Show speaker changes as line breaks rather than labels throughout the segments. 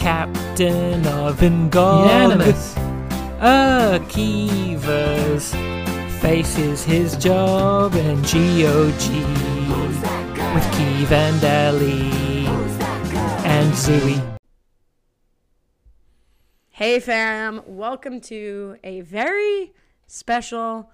captain of Ingolimus.
Unanimous.
Akiva's faces his job in GOG with Keeve and Ellie and Zooey.
Hey fam, welcome to a very special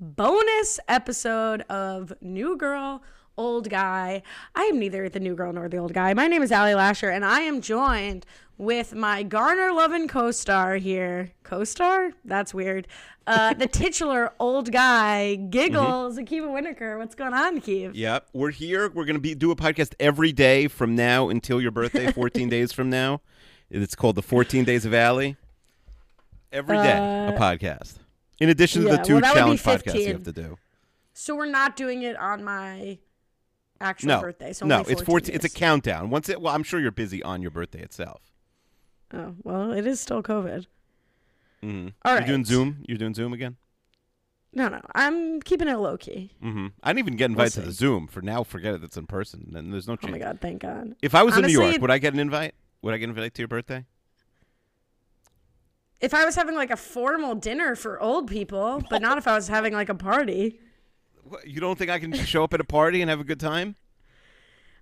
bonus episode of New Girl, Old Guy. I am neither the new girl nor the old guy. My name is Allie Lasher, and I am joined with my Garner loving co star here. Co star? That's weird. Uh, the titular old guy, Giggles, Akiva Winokur. What's going on, Akiva?
Yep, we're here. We're gonna be do a podcast every day from now until your birthday, 14 days from now. It's called the 14 Days of Alley. Every day, a podcast. In addition to
Uh, yeah,
the two
well, that would be
challenge podcasts
15.
you have to do.
So we're not doing it on my actual
No,
birthday. So
no, it's 14. It's a countdown. Once it, well, I'm sure you're busy on your birthday itself.
Oh, well, it is still COVID.
Mm-hmm.
All
You're doing. Zoom. You're doing Zoom again.
No, no, I'm keeping it low key.
Mm-hmm. I didn't even get invited to the Zoom. For now, forget it. That's in person. And there's no chance.
Oh my god, thank God.
If I was in New York, would I get an invite? Would I get invited to your birthday?
If I was having like a formal dinner for old people, but not if I was having like a party.
What, you don't think I can show up at a party and have a good time?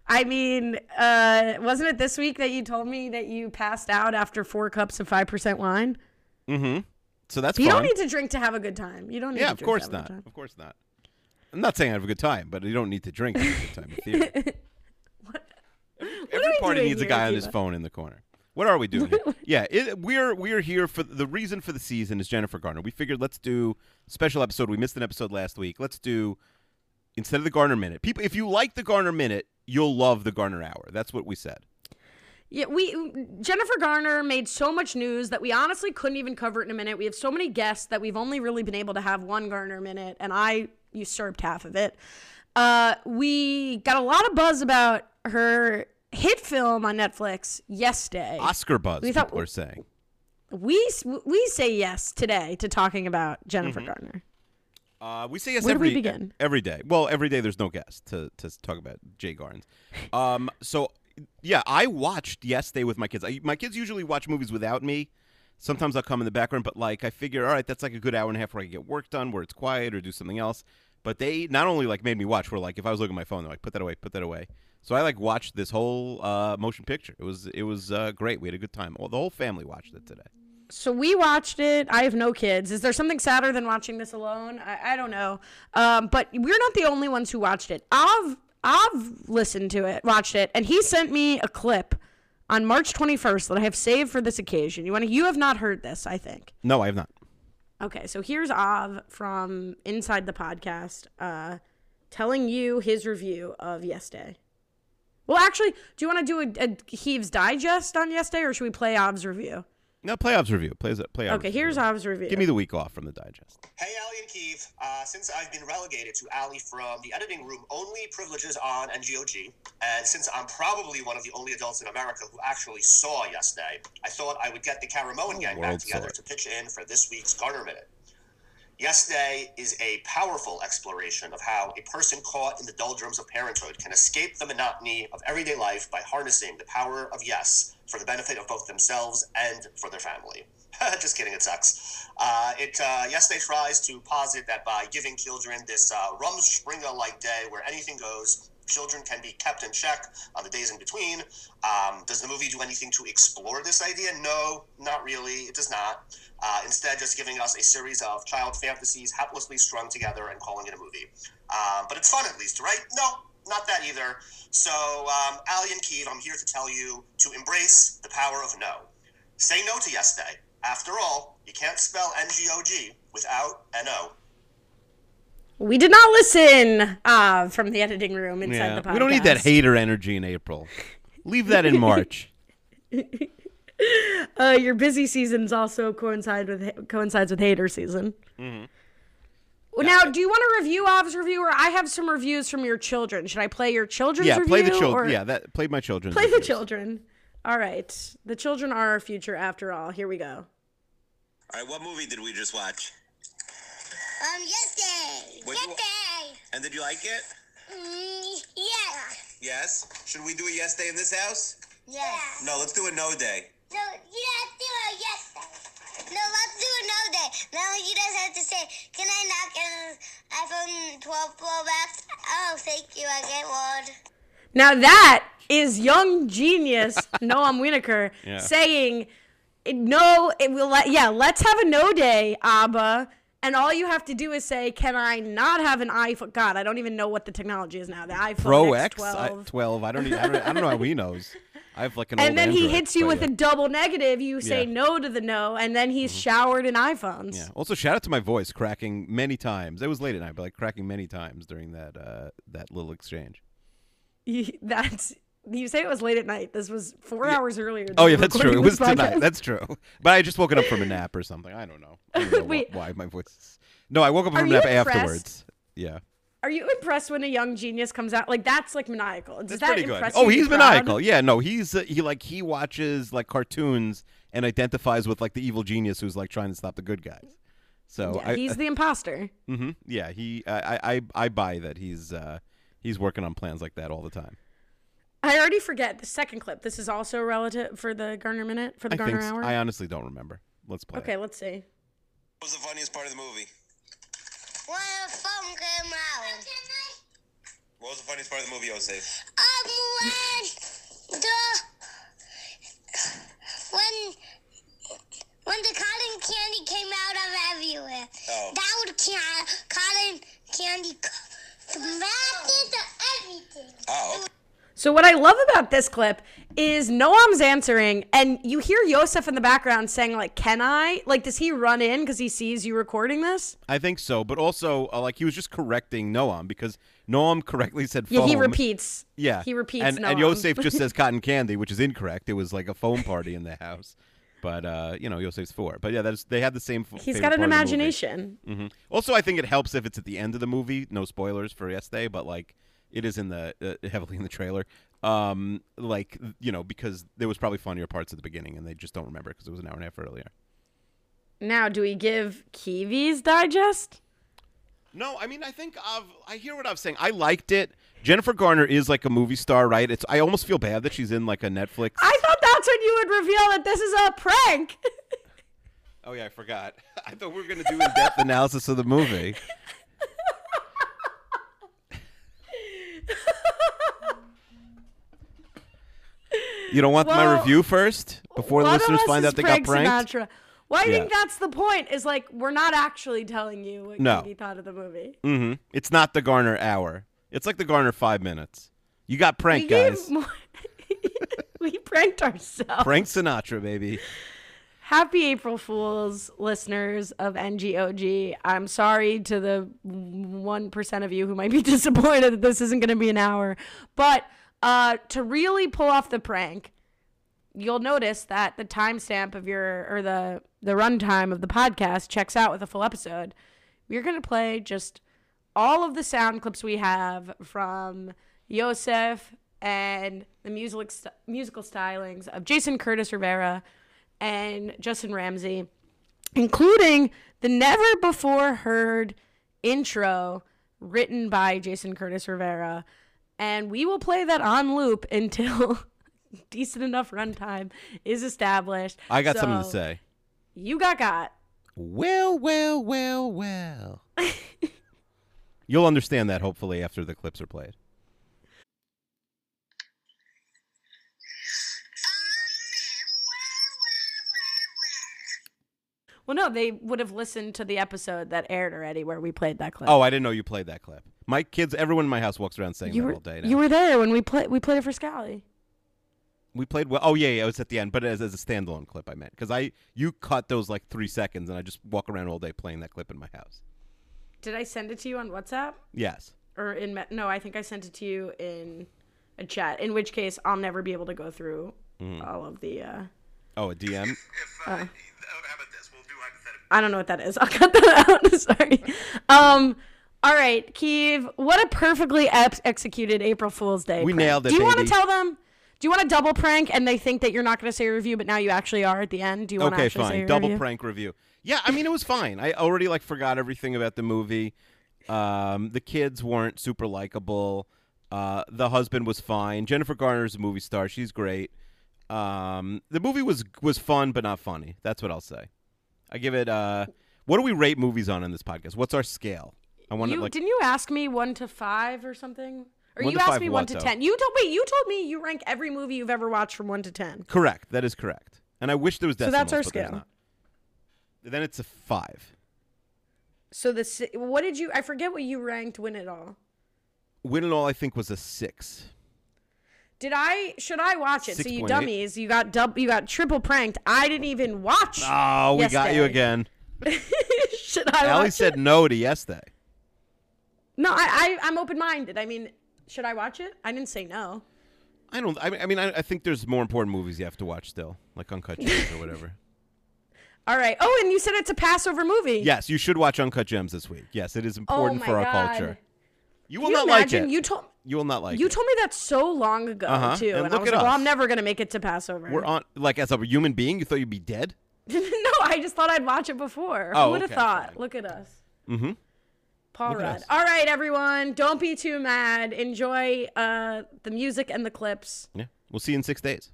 I mean, uh, wasn't it this week that you told me that you passed out after four cups of five percent wine?
Mm-hmm. So that's
You
fine.
don't need to drink to have a good time. You don't need
yeah,
to
of course not. Of course not. I'm not saying I have a good time, but you don't need to drink to have a good time. Theory. Every
are we
party needs a guy on his phone in the corner. What are we doing? here? yeah, it, we're we're here for the reason for the season is Jennifer Garner. We figured let's do special episode. We missed an episode last week. Let's do instead of the Garner minute. People, if you like the Garner minute, you'll love the Garner hour. That's what we said.
Yeah, we Jennifer Garner made so much news that we honestly couldn't even cover it in a minute. We have so many guests that we've only really been able to have one Garner minute, and I usurped half of it. Uh, we got a lot of buzz about her hit film on Netflix, yesterday.
Oscar buzz.
We
people
thought-
are saying.
We we say yes today to talking about Jennifer Garner.
Uh, we say yes
Where do we
every
begin?
every day. Well, every day there's no guest to to talk about Jay Garns. Um, so yeah, I watched Yes Day with my kids. I, my kids usually watch movies without me. Sometimes I'll come in the background, but like I figure, all right, that's like a good hour and a half where I can get work done, where it's quiet or do something else. But they not only like made me watch, where like if I was looking at my phone, they're like, put that away, put that away. So I like watched this whole uh, motion picture. It was it was uh, great. We had a good time. Well, the whole family watched it today.
So we watched it. I have no kids. Is there something sadder than watching this alone? I, I don't know. Um, but we're not the only ones who watched it. I've I've listened to it, watched it, and he sent me a clip on March 21st that I have saved for this occasion. You want to? You have not heard this, I think.
No, I have not.
Okay, so here's Av from inside the podcast, uh, telling you his review of Yesterday. Well, actually, do you want to do a, a Heaves digest on Yesterday, or should we play Av's review?
No, playoffs review. Plays play.
Okay, here's Av's review.
Give me the week off from the digest.
Hey, Ali and Keeve. Uh, since I've been relegated to Ali from the editing room only privileges on NGOG, and since I'm probably one of the only adults in America who actually saw yesterday, I thought I would get the Caramoan gang back together
it.
to pitch in for this week's Garner Minute. Yesterday is a powerful exploration of how a person caught in the doldrums of parenthood can escape the monotony of everyday life by harnessing the power of yes for the benefit of both themselves and for their family. Just kidding, it sucks. Uh, it uh, yesterday tries to posit that by giving children this uh, Rumspringa-like day where anything goes, children can be kept in check on the days in between. Um, does the movie do anything to explore this idea? No, not really. It does not. Uh, instead, just giving us a series of child fantasies haplessly strung together and calling it a movie. Um, but it's fun at least, right? No, not that either. So, um, Ali and Keeve, I'm here to tell you to embrace the power of no. Say no to yes day. After all, you can't spell NGOG without NO.
We did not listen uh, from the editing room inside
Yeah,
the podcast.
we don't need that hater energy in April. Leave that in March.
Uh, your busy seasons also coincide with coincides with hater season.
Mm-hmm.
Well, now, do you want to review Av's review, or I have some reviews from your children? Should I play your children's
yeah,
review?
play the
or-
children. Yeah, that play my children.
play the children. All right, the children are our future after all. Here we go.
All right, what movie did we just watch?
Um, yesterday.
What'd you-
yesterday.
And did you like it?
Mm, yeah.
Yes. Should we do a yes day in this house?
Yeah.
No, let's do a no day.
No, you have to do it yesterday. No, let's do another day. Now you just have to say, can I not get an iPhone 12 Pro Max? Oh, thank you. I get one.
Now that is young genius Noam Winokur
Yeah.
saying, "No, it will. Let, yeah, let's have a no day, Abba." And all you have to do is say, "Can I not have an iPhone?" God, I don't even know what the technology is now. The iPhone
Pro X,
X12.
I, 12. I don't, even, I don't. I don't know how he knows. I have like an
and then he hits you with
yeah.
a double negative. You say
Yeah. Mm-hmm.
no to the no, and then he's showered in iPhones.
Yeah. Also, shout out to my voice cracking many times. It was late at night, but like cracking many times during that uh, that little exchange.
You- That's you say it was late at night. This was four
Yeah.
hours earlier.
Oh yeah, that's true. It was tonight.
podcast.
That's true. But I just woken up from a nap or something. I don't know. I don't know
Wait.
why my voice. Is... No, I woke up
Are
from a nap
impressed?
afterwards. Yeah,
Are you impressed when a young genius comes out? Like that's like maniacal. Does
that's
that
pretty good. Oh,
you?
he's
Proud?
maniacal. Yeah, no, he's uh, he like he watches like cartoons and identifies with like the evil genius who's like trying to stop the good guys. So
Yeah,
I,
he's the imposter.
Mm-hmm. yeah, he I, I I buy that he's uh he's working on plans like that all the time.
I already forget the second clip. This is also relative for the Garner minute for the
I
Garner
think s-
hour.
I honestly don't remember. Let's play.
okay,
it.
let's see.
What was the funniest part of the movie?
When the phone came out.
What was the funniest part of the movie, Jose?
Um, when the when when the cotton candy came out of everywhere.
Oh.
That would ca- cotton candy c- smacked into everything.
Oh, okay.
So what I love about this clip is Noam's answering, and you hear Yosef in the background saying like, "Can I?" Like, does he run in because he sees you recording this?
I think so, but also uh, like he was just correcting Noam because Noam correctly said
Yeah,
foam.
he repeats.
Yeah,
he repeats.
and, and Yosef just says cotton candy, which is incorrect. It was like a foam party in the house, but uh, you know Yosef's four. But yeah, that's they had the same. f-
He's got an
part of the movie.
imagination.
hmm Also, I think it helps if it's at the end of the movie. No spoilers for yesterday, but like it is in the uh, heavily in the trailer. Um, like you know because there was probably funnier parts at the beginning, and they just don't remember because it was an hour and a half earlier.
Now, do we give Kiwi's digest?
No, I mean I think I've I hear what I'm saying. I liked it. Jennifer Garner is like a movie star, right? It's I almost feel bad that she's in like a Netflix.
I thought that's when you would reveal that this is a prank.
oh yeah, I forgot. I thought we were gonna do in depth analysis of the movie. You don't want my review first before the listeners find out they got pranked?
Sinatra. Well, I
Yeah.
think that's the point. Is like we're not actually telling you what
No.
Kiwi thought of the movie.
Mm-hmm. It's not the Garner hour. It's like the Garner five minutes. You got pranked,
we
guys.
more- we pranked ourselves.
Frank Sinatra, baby.
Happy April Fools, listeners of NGOG. I'm sorry to the 1% of you who might be disappointed that this isn't going to be an hour. But uh, to really pull off the prank, you'll notice that the timestamp of your, or the, the runtime of the podcast checks out with a full episode. We're to play just all of the sound clips we have from Yosef and the music st- musical stylings of Jason Curtis Rivera and Justin Ramsey, including the never before heard intro written by Jason Curtis Rivera. And we will play that on loop until decent enough runtime is established.
I got something to say.
You got got.
Well, well, well, well. You'll understand that hopefully after the clips are played.
Well, no, they would have listened to the episode that aired already where we played that clip.
Oh, I didn't know you played that clip. My kids, everyone in my house walks around saying
you
that
were
all day now.
you were there when we played we played it for Scally.
we played well. Oh yeah, yeah, it was at the end, but as, as a standalone clip, I meant because I you cut those like three seconds, and I just walk around all day playing that clip in my house.
Did I send it to you on WhatsApp
Yes.
or in no? I think I sent it to you in a chat. In which case, I'll never be able to go through
Mm-hmm.
all of the. uh
Oh, a DM.
If, uh, how about this? We'll do hypothetical.
I don't know what that is. I'll cut that out. Sorry. Um. All right, Keeve. What a perfectly ex- executed April Fool's Day.
We
prank.
nailed it,
Do you want to tell them? Do you want a double prank and they think that you're not going to say a review, but now you actually are at the end? Do you want to
okay,
actually say
fine. Double
review?
prank review. Yeah, I mean it was fine. I already like forgot everything about the movie. Um, the kids weren't super likable. Uh, the husband was fine. Jennifer Garner's a movie star. She's great. Um, the movie was was fun but not funny. That's what I'll say. I give it. Uh, what do we rate movies on in this podcast? What's our scale? I want to like.
didn't you ask me one to five or something? Or you asked me
what,
one to
though?
ten. You told wait, you told me you rank every movie you've ever watched from one to ten.
Correct. That is correct. And I wish there was
So that's our scale.
Then it's a five.
So the what did you? I forget what you ranked. Win it all.
Win it all, I think, was a six.
Did I? Should I watch it? So you
6.8.
dummies, you got dub, you got triple pranked. I didn't even watch.
Oh, we
Yes
got you again.
should I
Allie
watch
said
it?
no to yes day.
No, I, I I'm open minded. I mean, should I watch it? I didn't say no.
I don't. I mean, I, mean I, I think there's more important movies you have to watch still, like Uncut Gems or whatever.
All right. Oh, and you said it's a Passover movie.
Yes, you should watch Uncut Gems this week. Yes, it is
Oh
important
my
for our
God.
culture. You will
you
not like it.
You told
You will not like
you
it.
told me that so long ago
Uh-huh.
too,
And
and, I was like, "Well, I'm never gonna make it to Passover."
We're on like as a human being. You thought you'd be dead.
no, I just thought I'd watch it before.
Oh,
Who would have
okay,
thought?
fine.
Look at us.
Mm-hmm.
Paul
Look
Rudd. All right, everyone. Don't be too mad. Enjoy uh, the music and the clips.
Yeah, we'll see you in six days.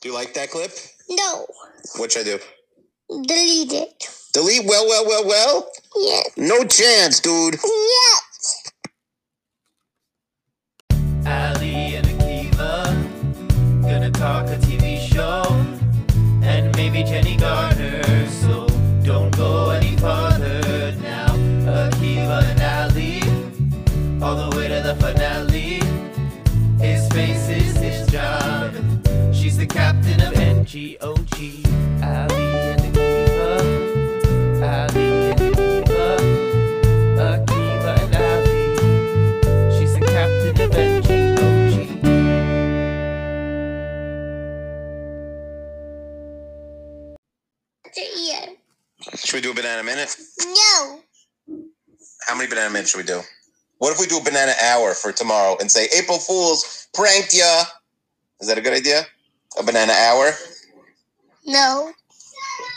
Do you like that clip?
No,
What should I do?
delete it.
Delete well, well, well, well?
Yes,
No chance, dude.
yes.
Ali and Akiva gonna talk a TV show and maybe Jenny Garner. Of NGOG. Ali and Akiva, Ali and Akiva, Akiva and Ali. She's the captain of NGOG.
Should we do a banana minute?
No.
How many banana minutes should we do? What if we do a banana hour for tomorrow and say April Fools pranked ya? Is that a good idea? A banana hour?
No.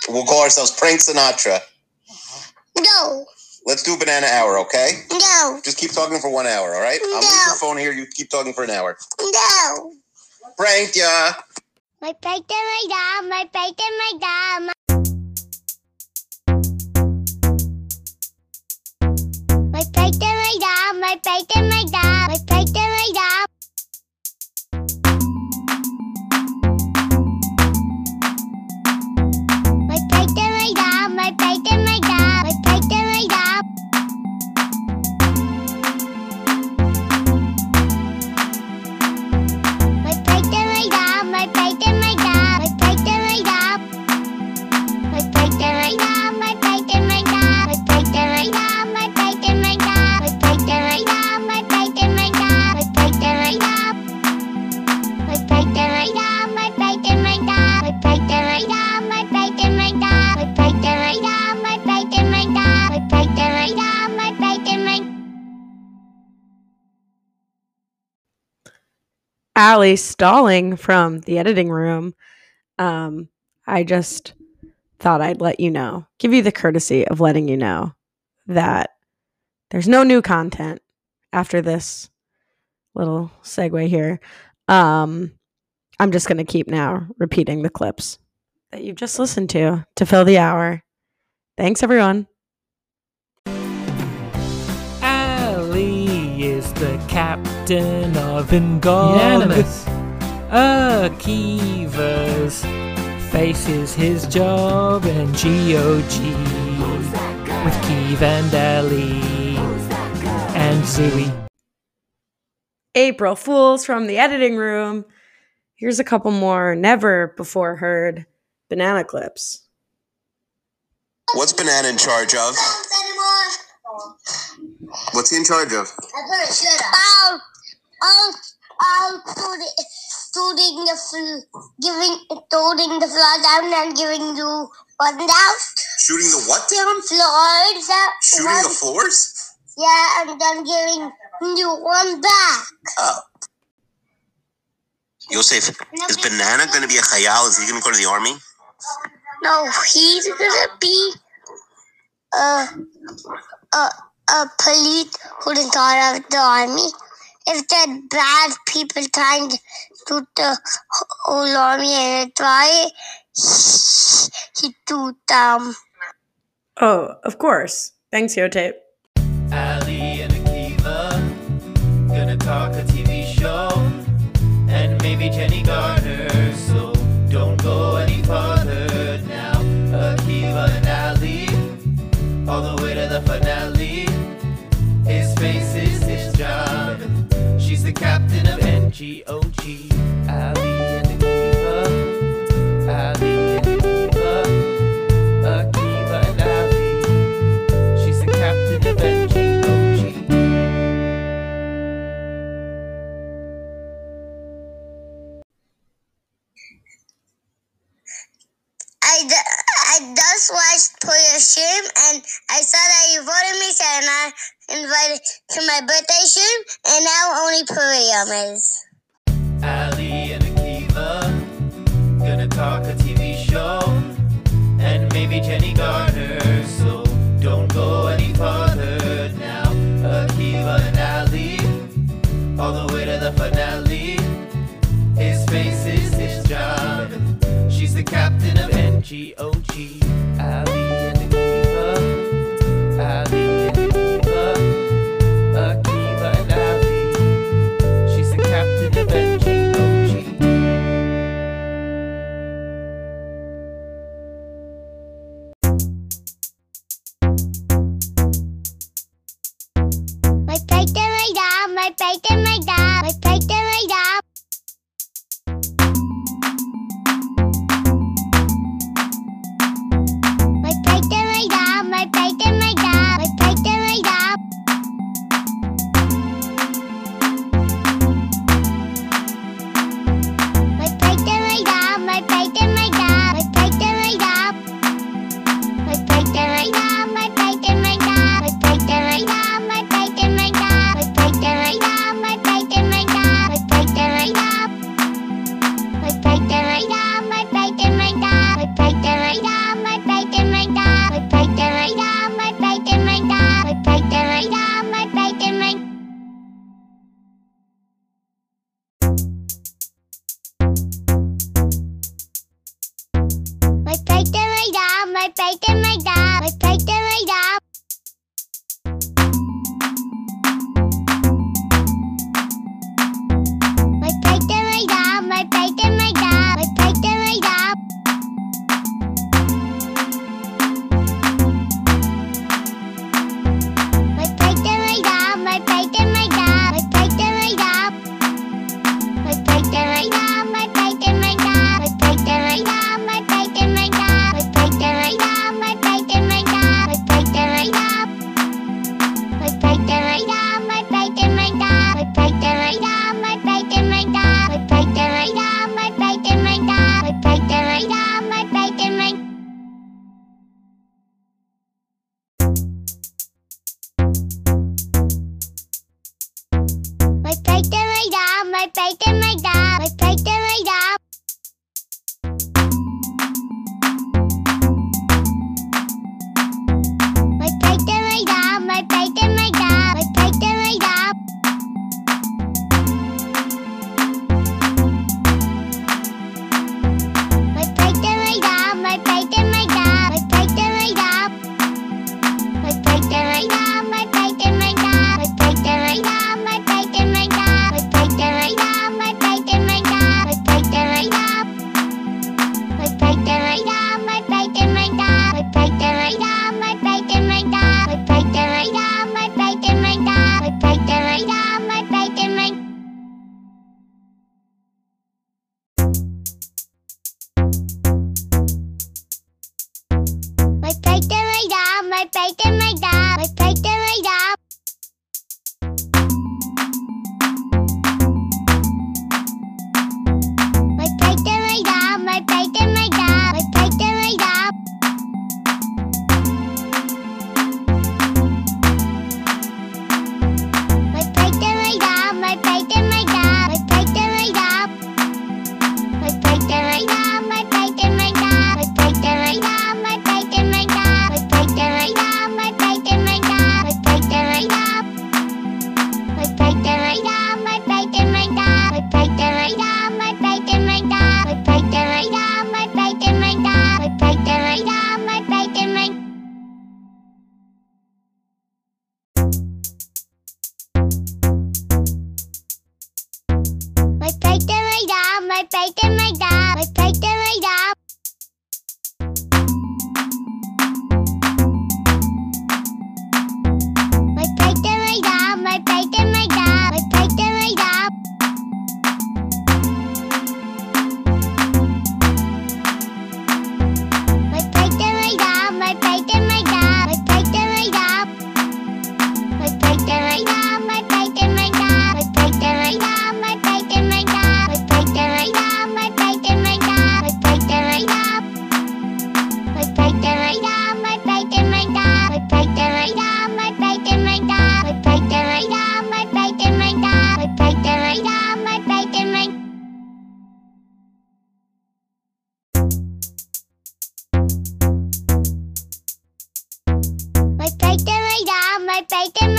We'll call ourselves Prank Sinatra.
No.
Let's do banana hour, okay?
No.
Just keep talking for one hour, all right? I'll leave
No.
your phone here. You keep talking for an hour.
No.
Pranked ya.
My pate my dad, my pate my dad. My, my pate my dad, my pate my dad, my pate my dad. My my pate my dad,
Stalling from the editing room. Um, I just thought I'd let you know, give you the courtesy of letting you know that there's no new content after this little segue here. Um, I'm just going to keep now repeating the clips that you've just listened to to fill the hour. Thanks, everyone.
Captain of Ingog.
Unanimous.
Akiva's faces his job and GOG with Keeve and Ali and Zooey.
April Fools from the editing room. Here's a couple more never before heard banana clips.
What's Banana in charge of? What's he in charge of?
Um, um, um, tooting the fl- giving, tooting the floor down and giving you one down.
Shooting the what down?
Floors. Uh,
shooting
one,
the floors?
Yeah, and then giving you one back.
Oh. Yosef, is Banana going to be a chayal? Is he going to go to the army?
No, he's going to be uh, uh, a police wouldn't thought of the army. If they're bad people trying to shoot the whole army and why he, shoot them.
Oh, of course. Thanks, Yotape.
Ali and Akiva, gonna talk a TV show, and maybe Jenny Garner.
just watched your stream and I saw that you voted me, so I invited to my birthday stream, and now only Purium is.
Ali and Akiva, gonna talk a TV show, and maybe Jenny Garner, so don't go any farther now. Akiva and Ali, all the way to the finale. His face is his job, she's the captain of NGO.
My plate and my dog. My plate and my dog. My plate and my dog. My plate and my dog. My plate my dog. My plate my dog. My plate my dog. Dog, my bike
and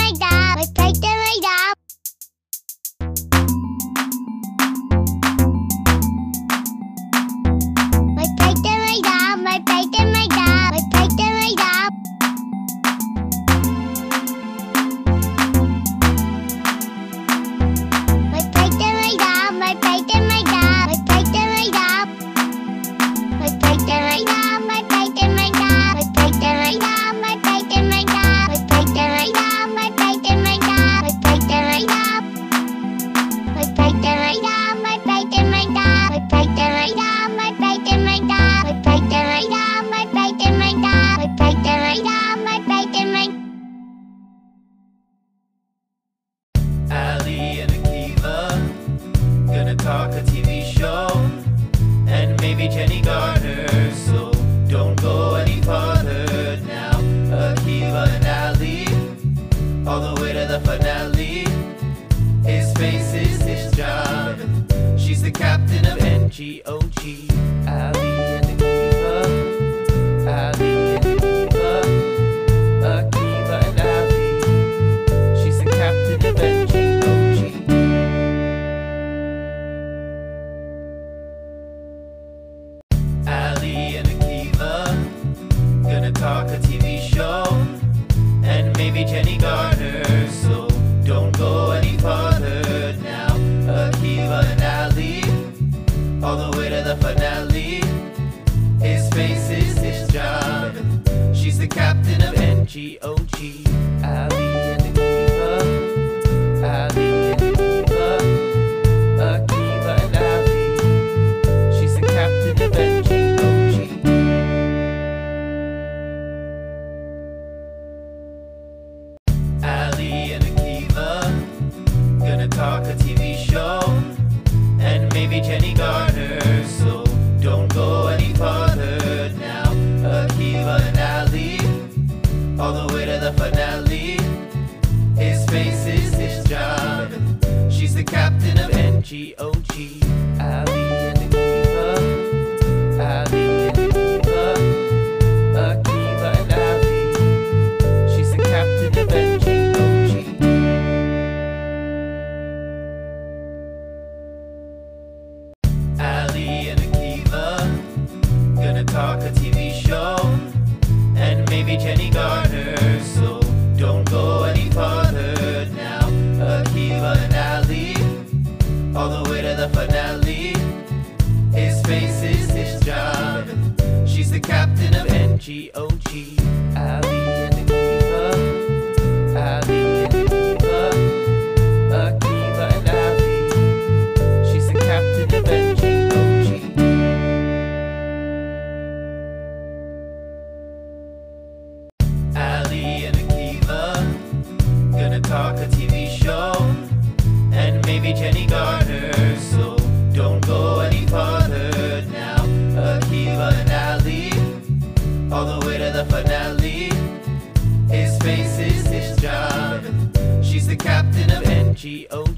captain of NGOG.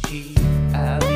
NGOG. Ali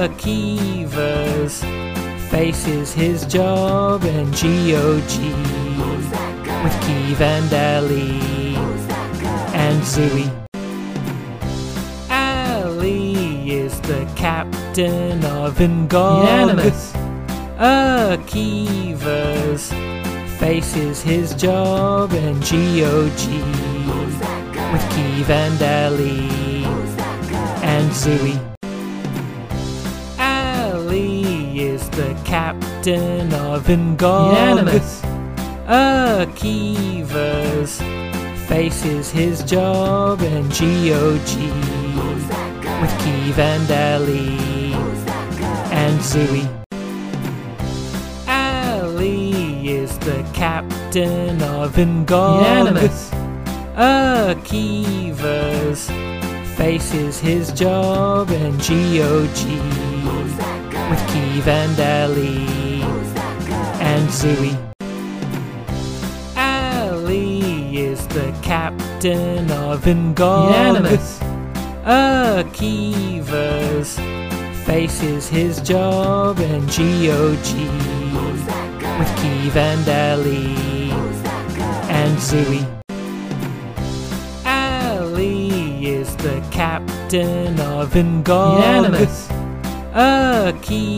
Akiva's faces his job and GOG with Keeve and Ali and Zooey. Ali is the captain of
Ingomus.
Akiva's faces his job and GOG with Keeve and Ali and Zooey. captain of Ingog.
Unanimous.
Akiva's faces his job and GOG with Keeve and Ali and Zooey. Ali is the captain of Ingog.
Unanimous.
Akiva's faces his job and GOG with Keeve and Ali and Zooey. Ali is the captain of
Unanimous.
Akiva's faces his job and GOG with Keeve and Ali and Zooey. Ali is the captain of Unanimous. Akiva's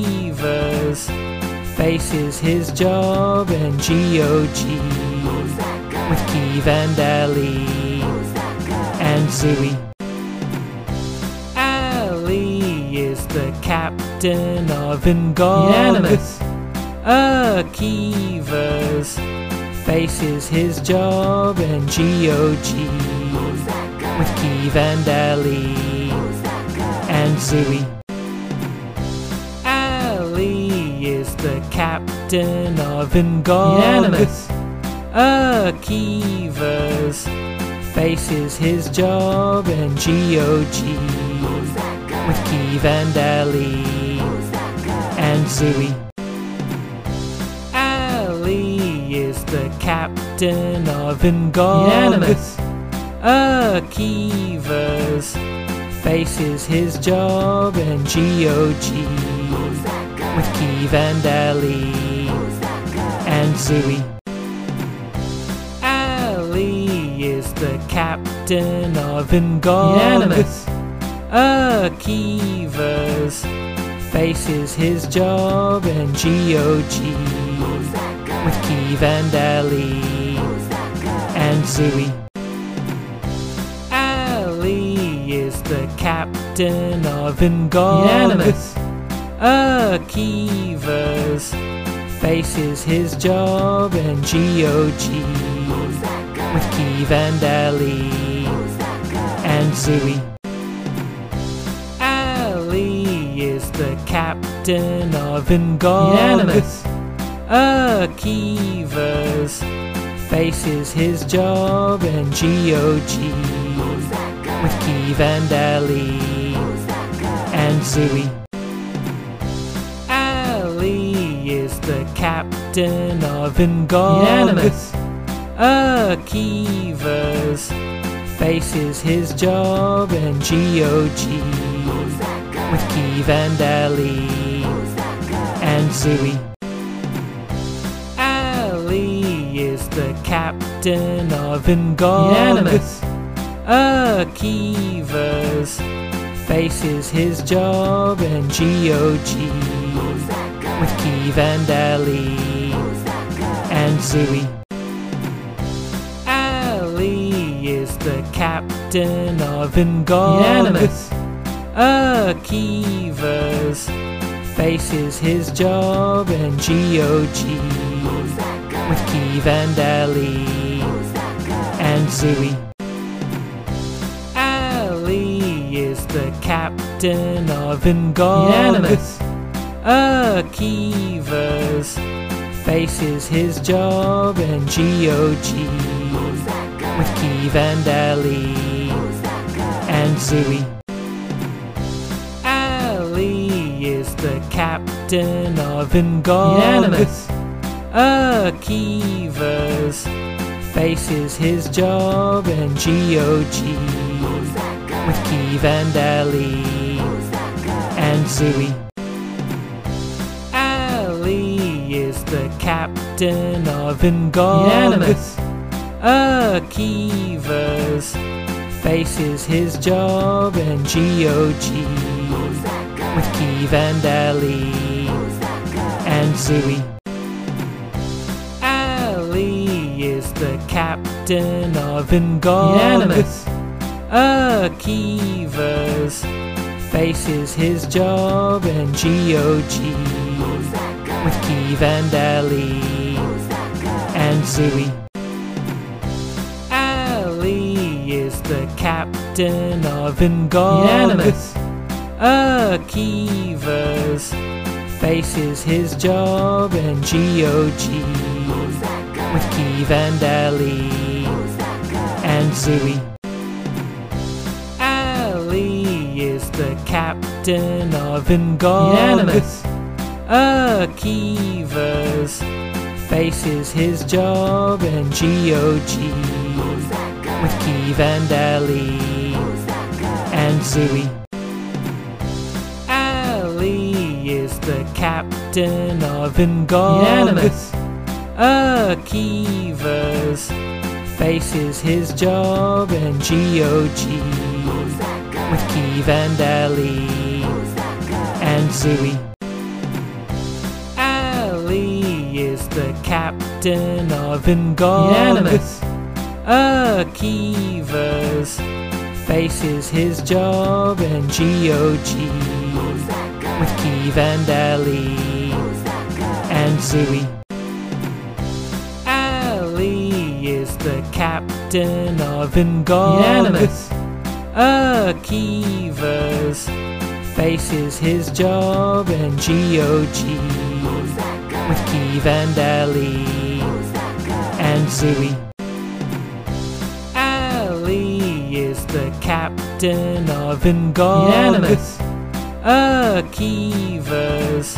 faces his job and GOG with Key Vandelli and Zooey. Ali is the captain of G O G. Unanimous. Akiva's faces his job and GOG with Key Vandelli and Zooey. Ali is the captain of Unanimous. Akiva's faces his job and GOG with Key Vandelli and Zooey. Ali is the captain of Unanimous. Akiva's faces his job and GOG with Key Vandelli and Zooey. Ali is the captain of Unanimous. Akiva's faces his job and GOG with Key Vandelli and Zooey. Ali is the captain of Unanimous. Akiva's faces his job and GOG with Key Vandelli and Zooey. Captain of Unanimous. Akiva's faces his job and GOG with Keeve and Vandelli and Zooey. Ali is the captain of Unanimous. Akiva's faces his job and GOG with Key Vandelli and Zooey. Ali is the captain of Unanimous. Akiva's faces his job and GOG with Key Vandelli and Zooey. Ali is the captain of Unanimous. Akiva's faces his job and GOG with Key Vandelli and Zooey. Ali is the captain of Unanimous. Akiva's faces his job and GOG with Key Vandelli and Zooey. Captain of Unanimous. Akiva's faces his job and GOG with Key Vandelli and Zooey. Ali is the captain of Unanimous. Akiva's faces his job and GOG with Key Vandelli and Zooey. Ali is the captain of Unanimous. Akiva's faces his job and GOG with Key Vandelli and Zooey. Ali is the captain of Unanimous. Akiva's faces his job and GOG with Keeve and Ellie and Zooey. Ali is the captain of Ingog.
Unanimous.
Akiva's face is his job and GOG with Keeve and Ellie and Zooey. The captain of Ingog.
Unanimous.
Akiva's face is his job and GOG with Keeve and Ellie and Zooey. Ali is the captain of Ingog.
Unanimous.
Akiva's face is his job and GOG with Keeve and Ellie and Zooey. Ali is the captain of Ingog.
Unanimous.
Akiva's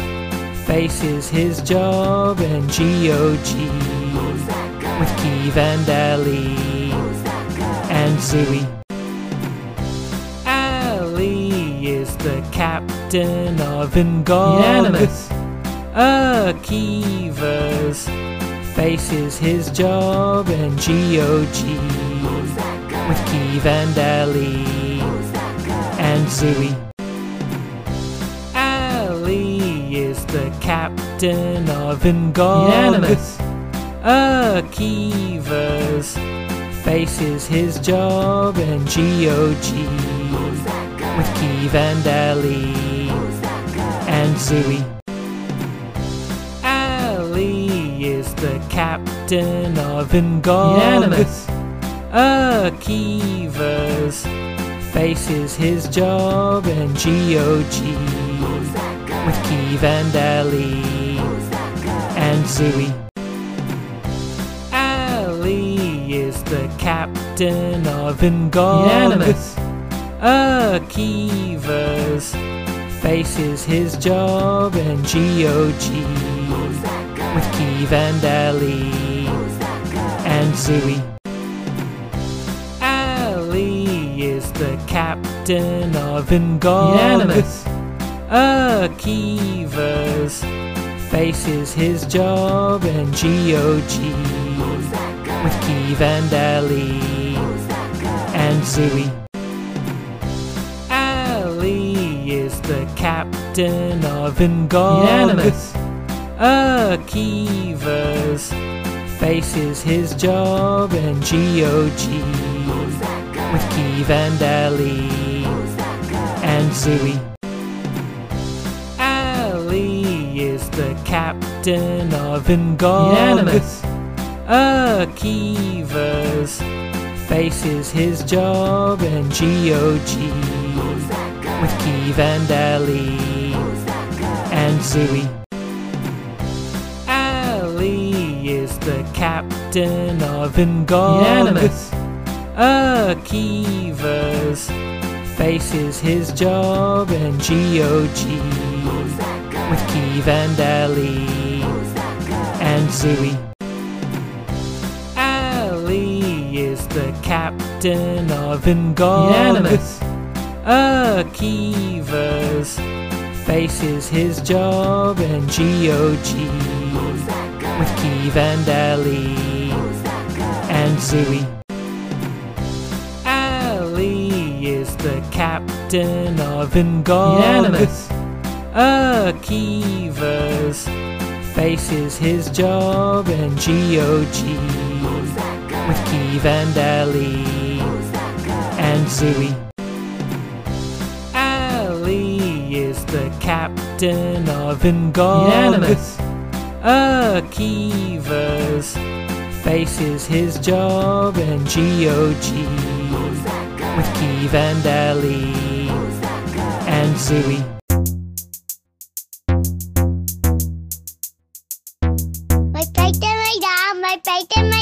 face is his job and GOG with Keeve and Ellie and Zooey. Ali is the captain of Ingog. Akiva's face is his job and GOG with Keeve and Ellie and Zooey. Ali is the captain of Ingog.
Unanimous.
Akiva's face is his job and GOG with Keeve and Ellie and Zooey. The captain of Ingog.
Unanimous.
Akiva's face is his job and GOG with Keeve and Ellie and Zooey. Ali is the captain of Ingog.
Unanimous.
Akiva's face is his job and GOG with Keeve and Ellie and Zooey. Ali is the captain of Ingog.
Unanimous.
Akiva's face is his job and GOG with Keeve and Ellie and Zooey. Ali is the captain of Ingog. Akiva's face is his job and GOG with Keeve and Ellie and Zooey. Ali is the captain of Ingog.
Unanimous.
Akiva's face is his job and GOG with Keeve and Ellie and Zooey. Captain of Ingog.
Unanimous.
Akiva's face is his job and GOG with Keeve and Ellie and Zooey. Ali is the captain of Ingog.
Unanimous.
Akiva's face is his job and GOG with Keeve and Ellie and Zooey. Ali is the captain of Ingog.
Unanimous.
Akiva's face is his job and GOG with Keeve and Ellie and Zooey. Ali is the captain of Ingog. Akiva's face is his job and GOG with Keeve and Ellie and Zooey.
My plate and my dog, my plate and my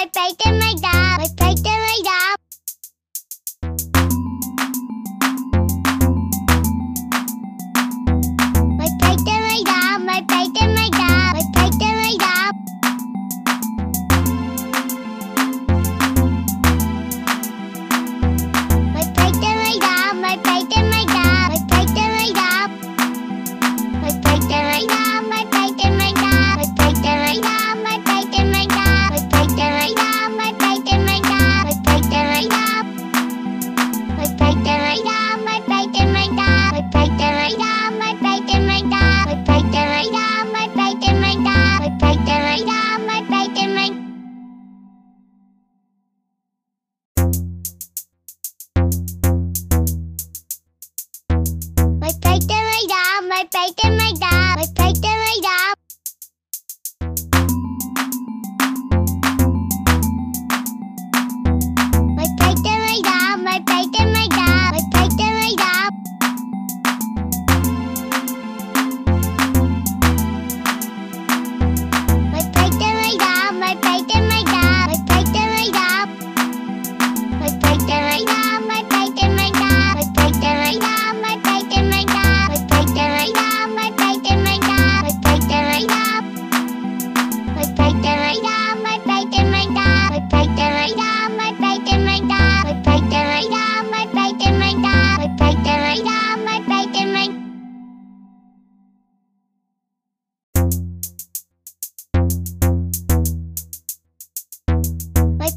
my it.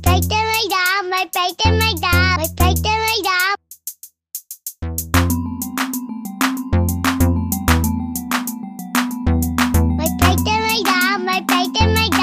plate and my dog, my plate and my dog, my plate and my dog. My plate and my dog, my plate and my dog.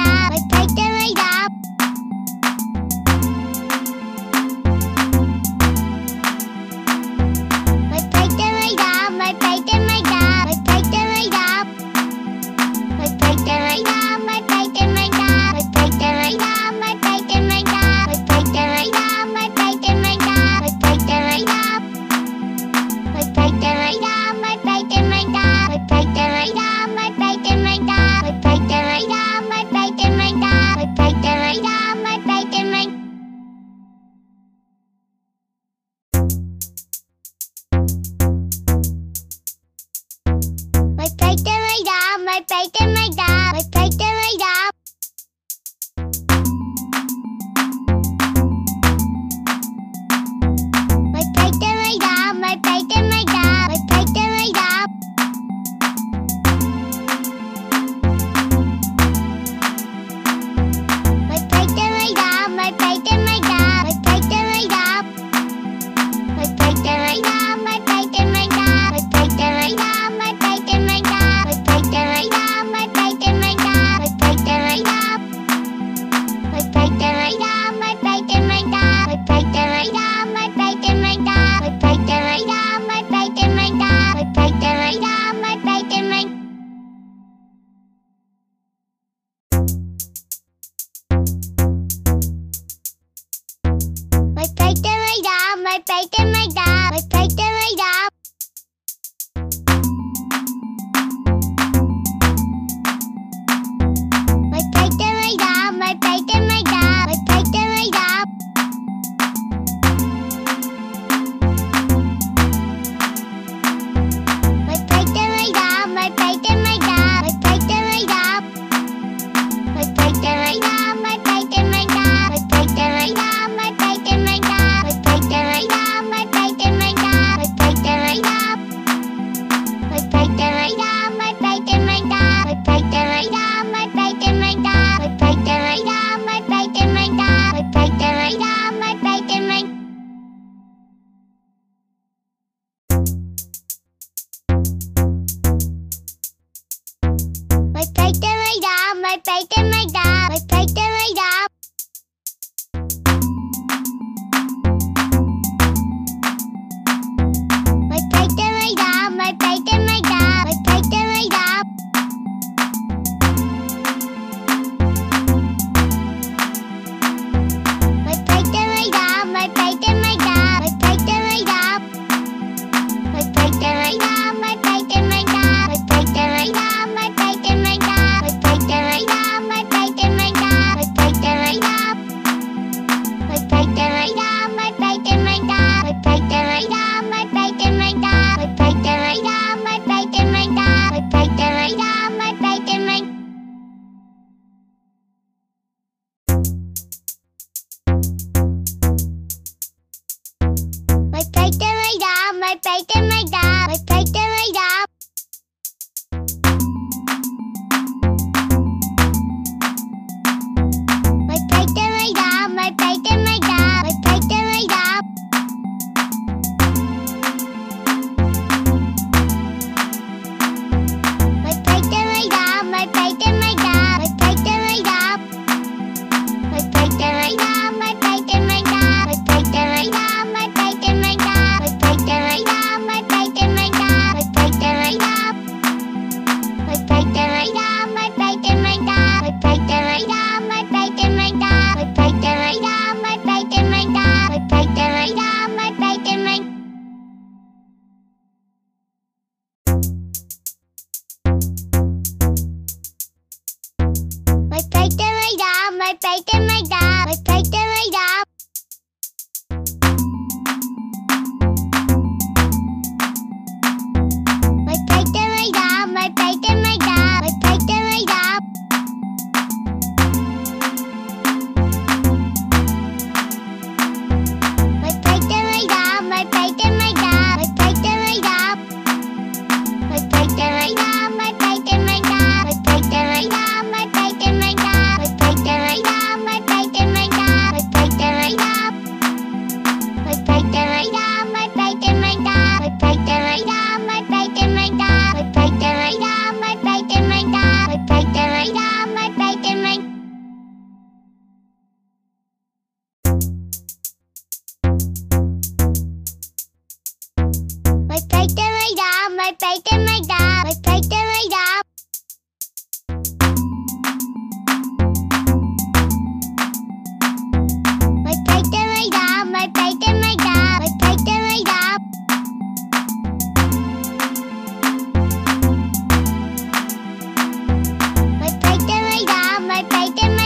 Dog, my plate and my dog,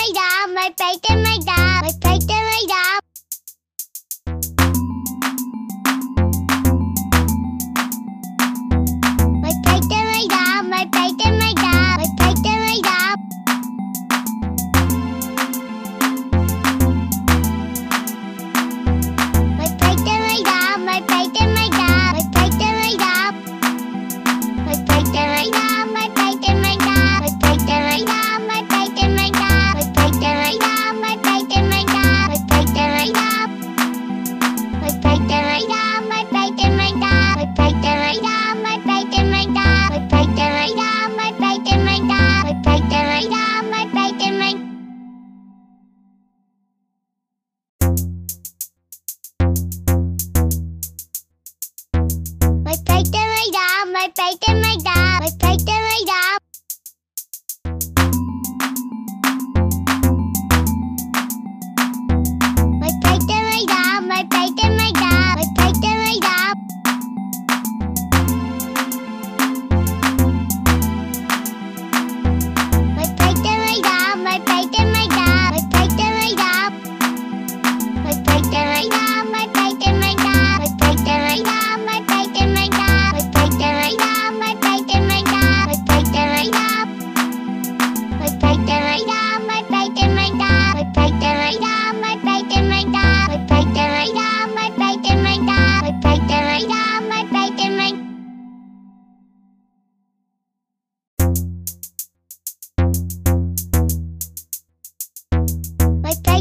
my dad, my plate and my dad, my plate and my dad.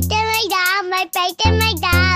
my down, my bite my down.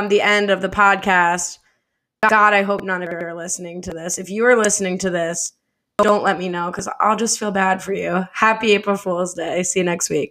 um, the end of the podcast, God, I hope none of you are listening to this. If you are listening to this, don't let me know because I'll just feel bad for you. Happy April Fool's Day. See you next week.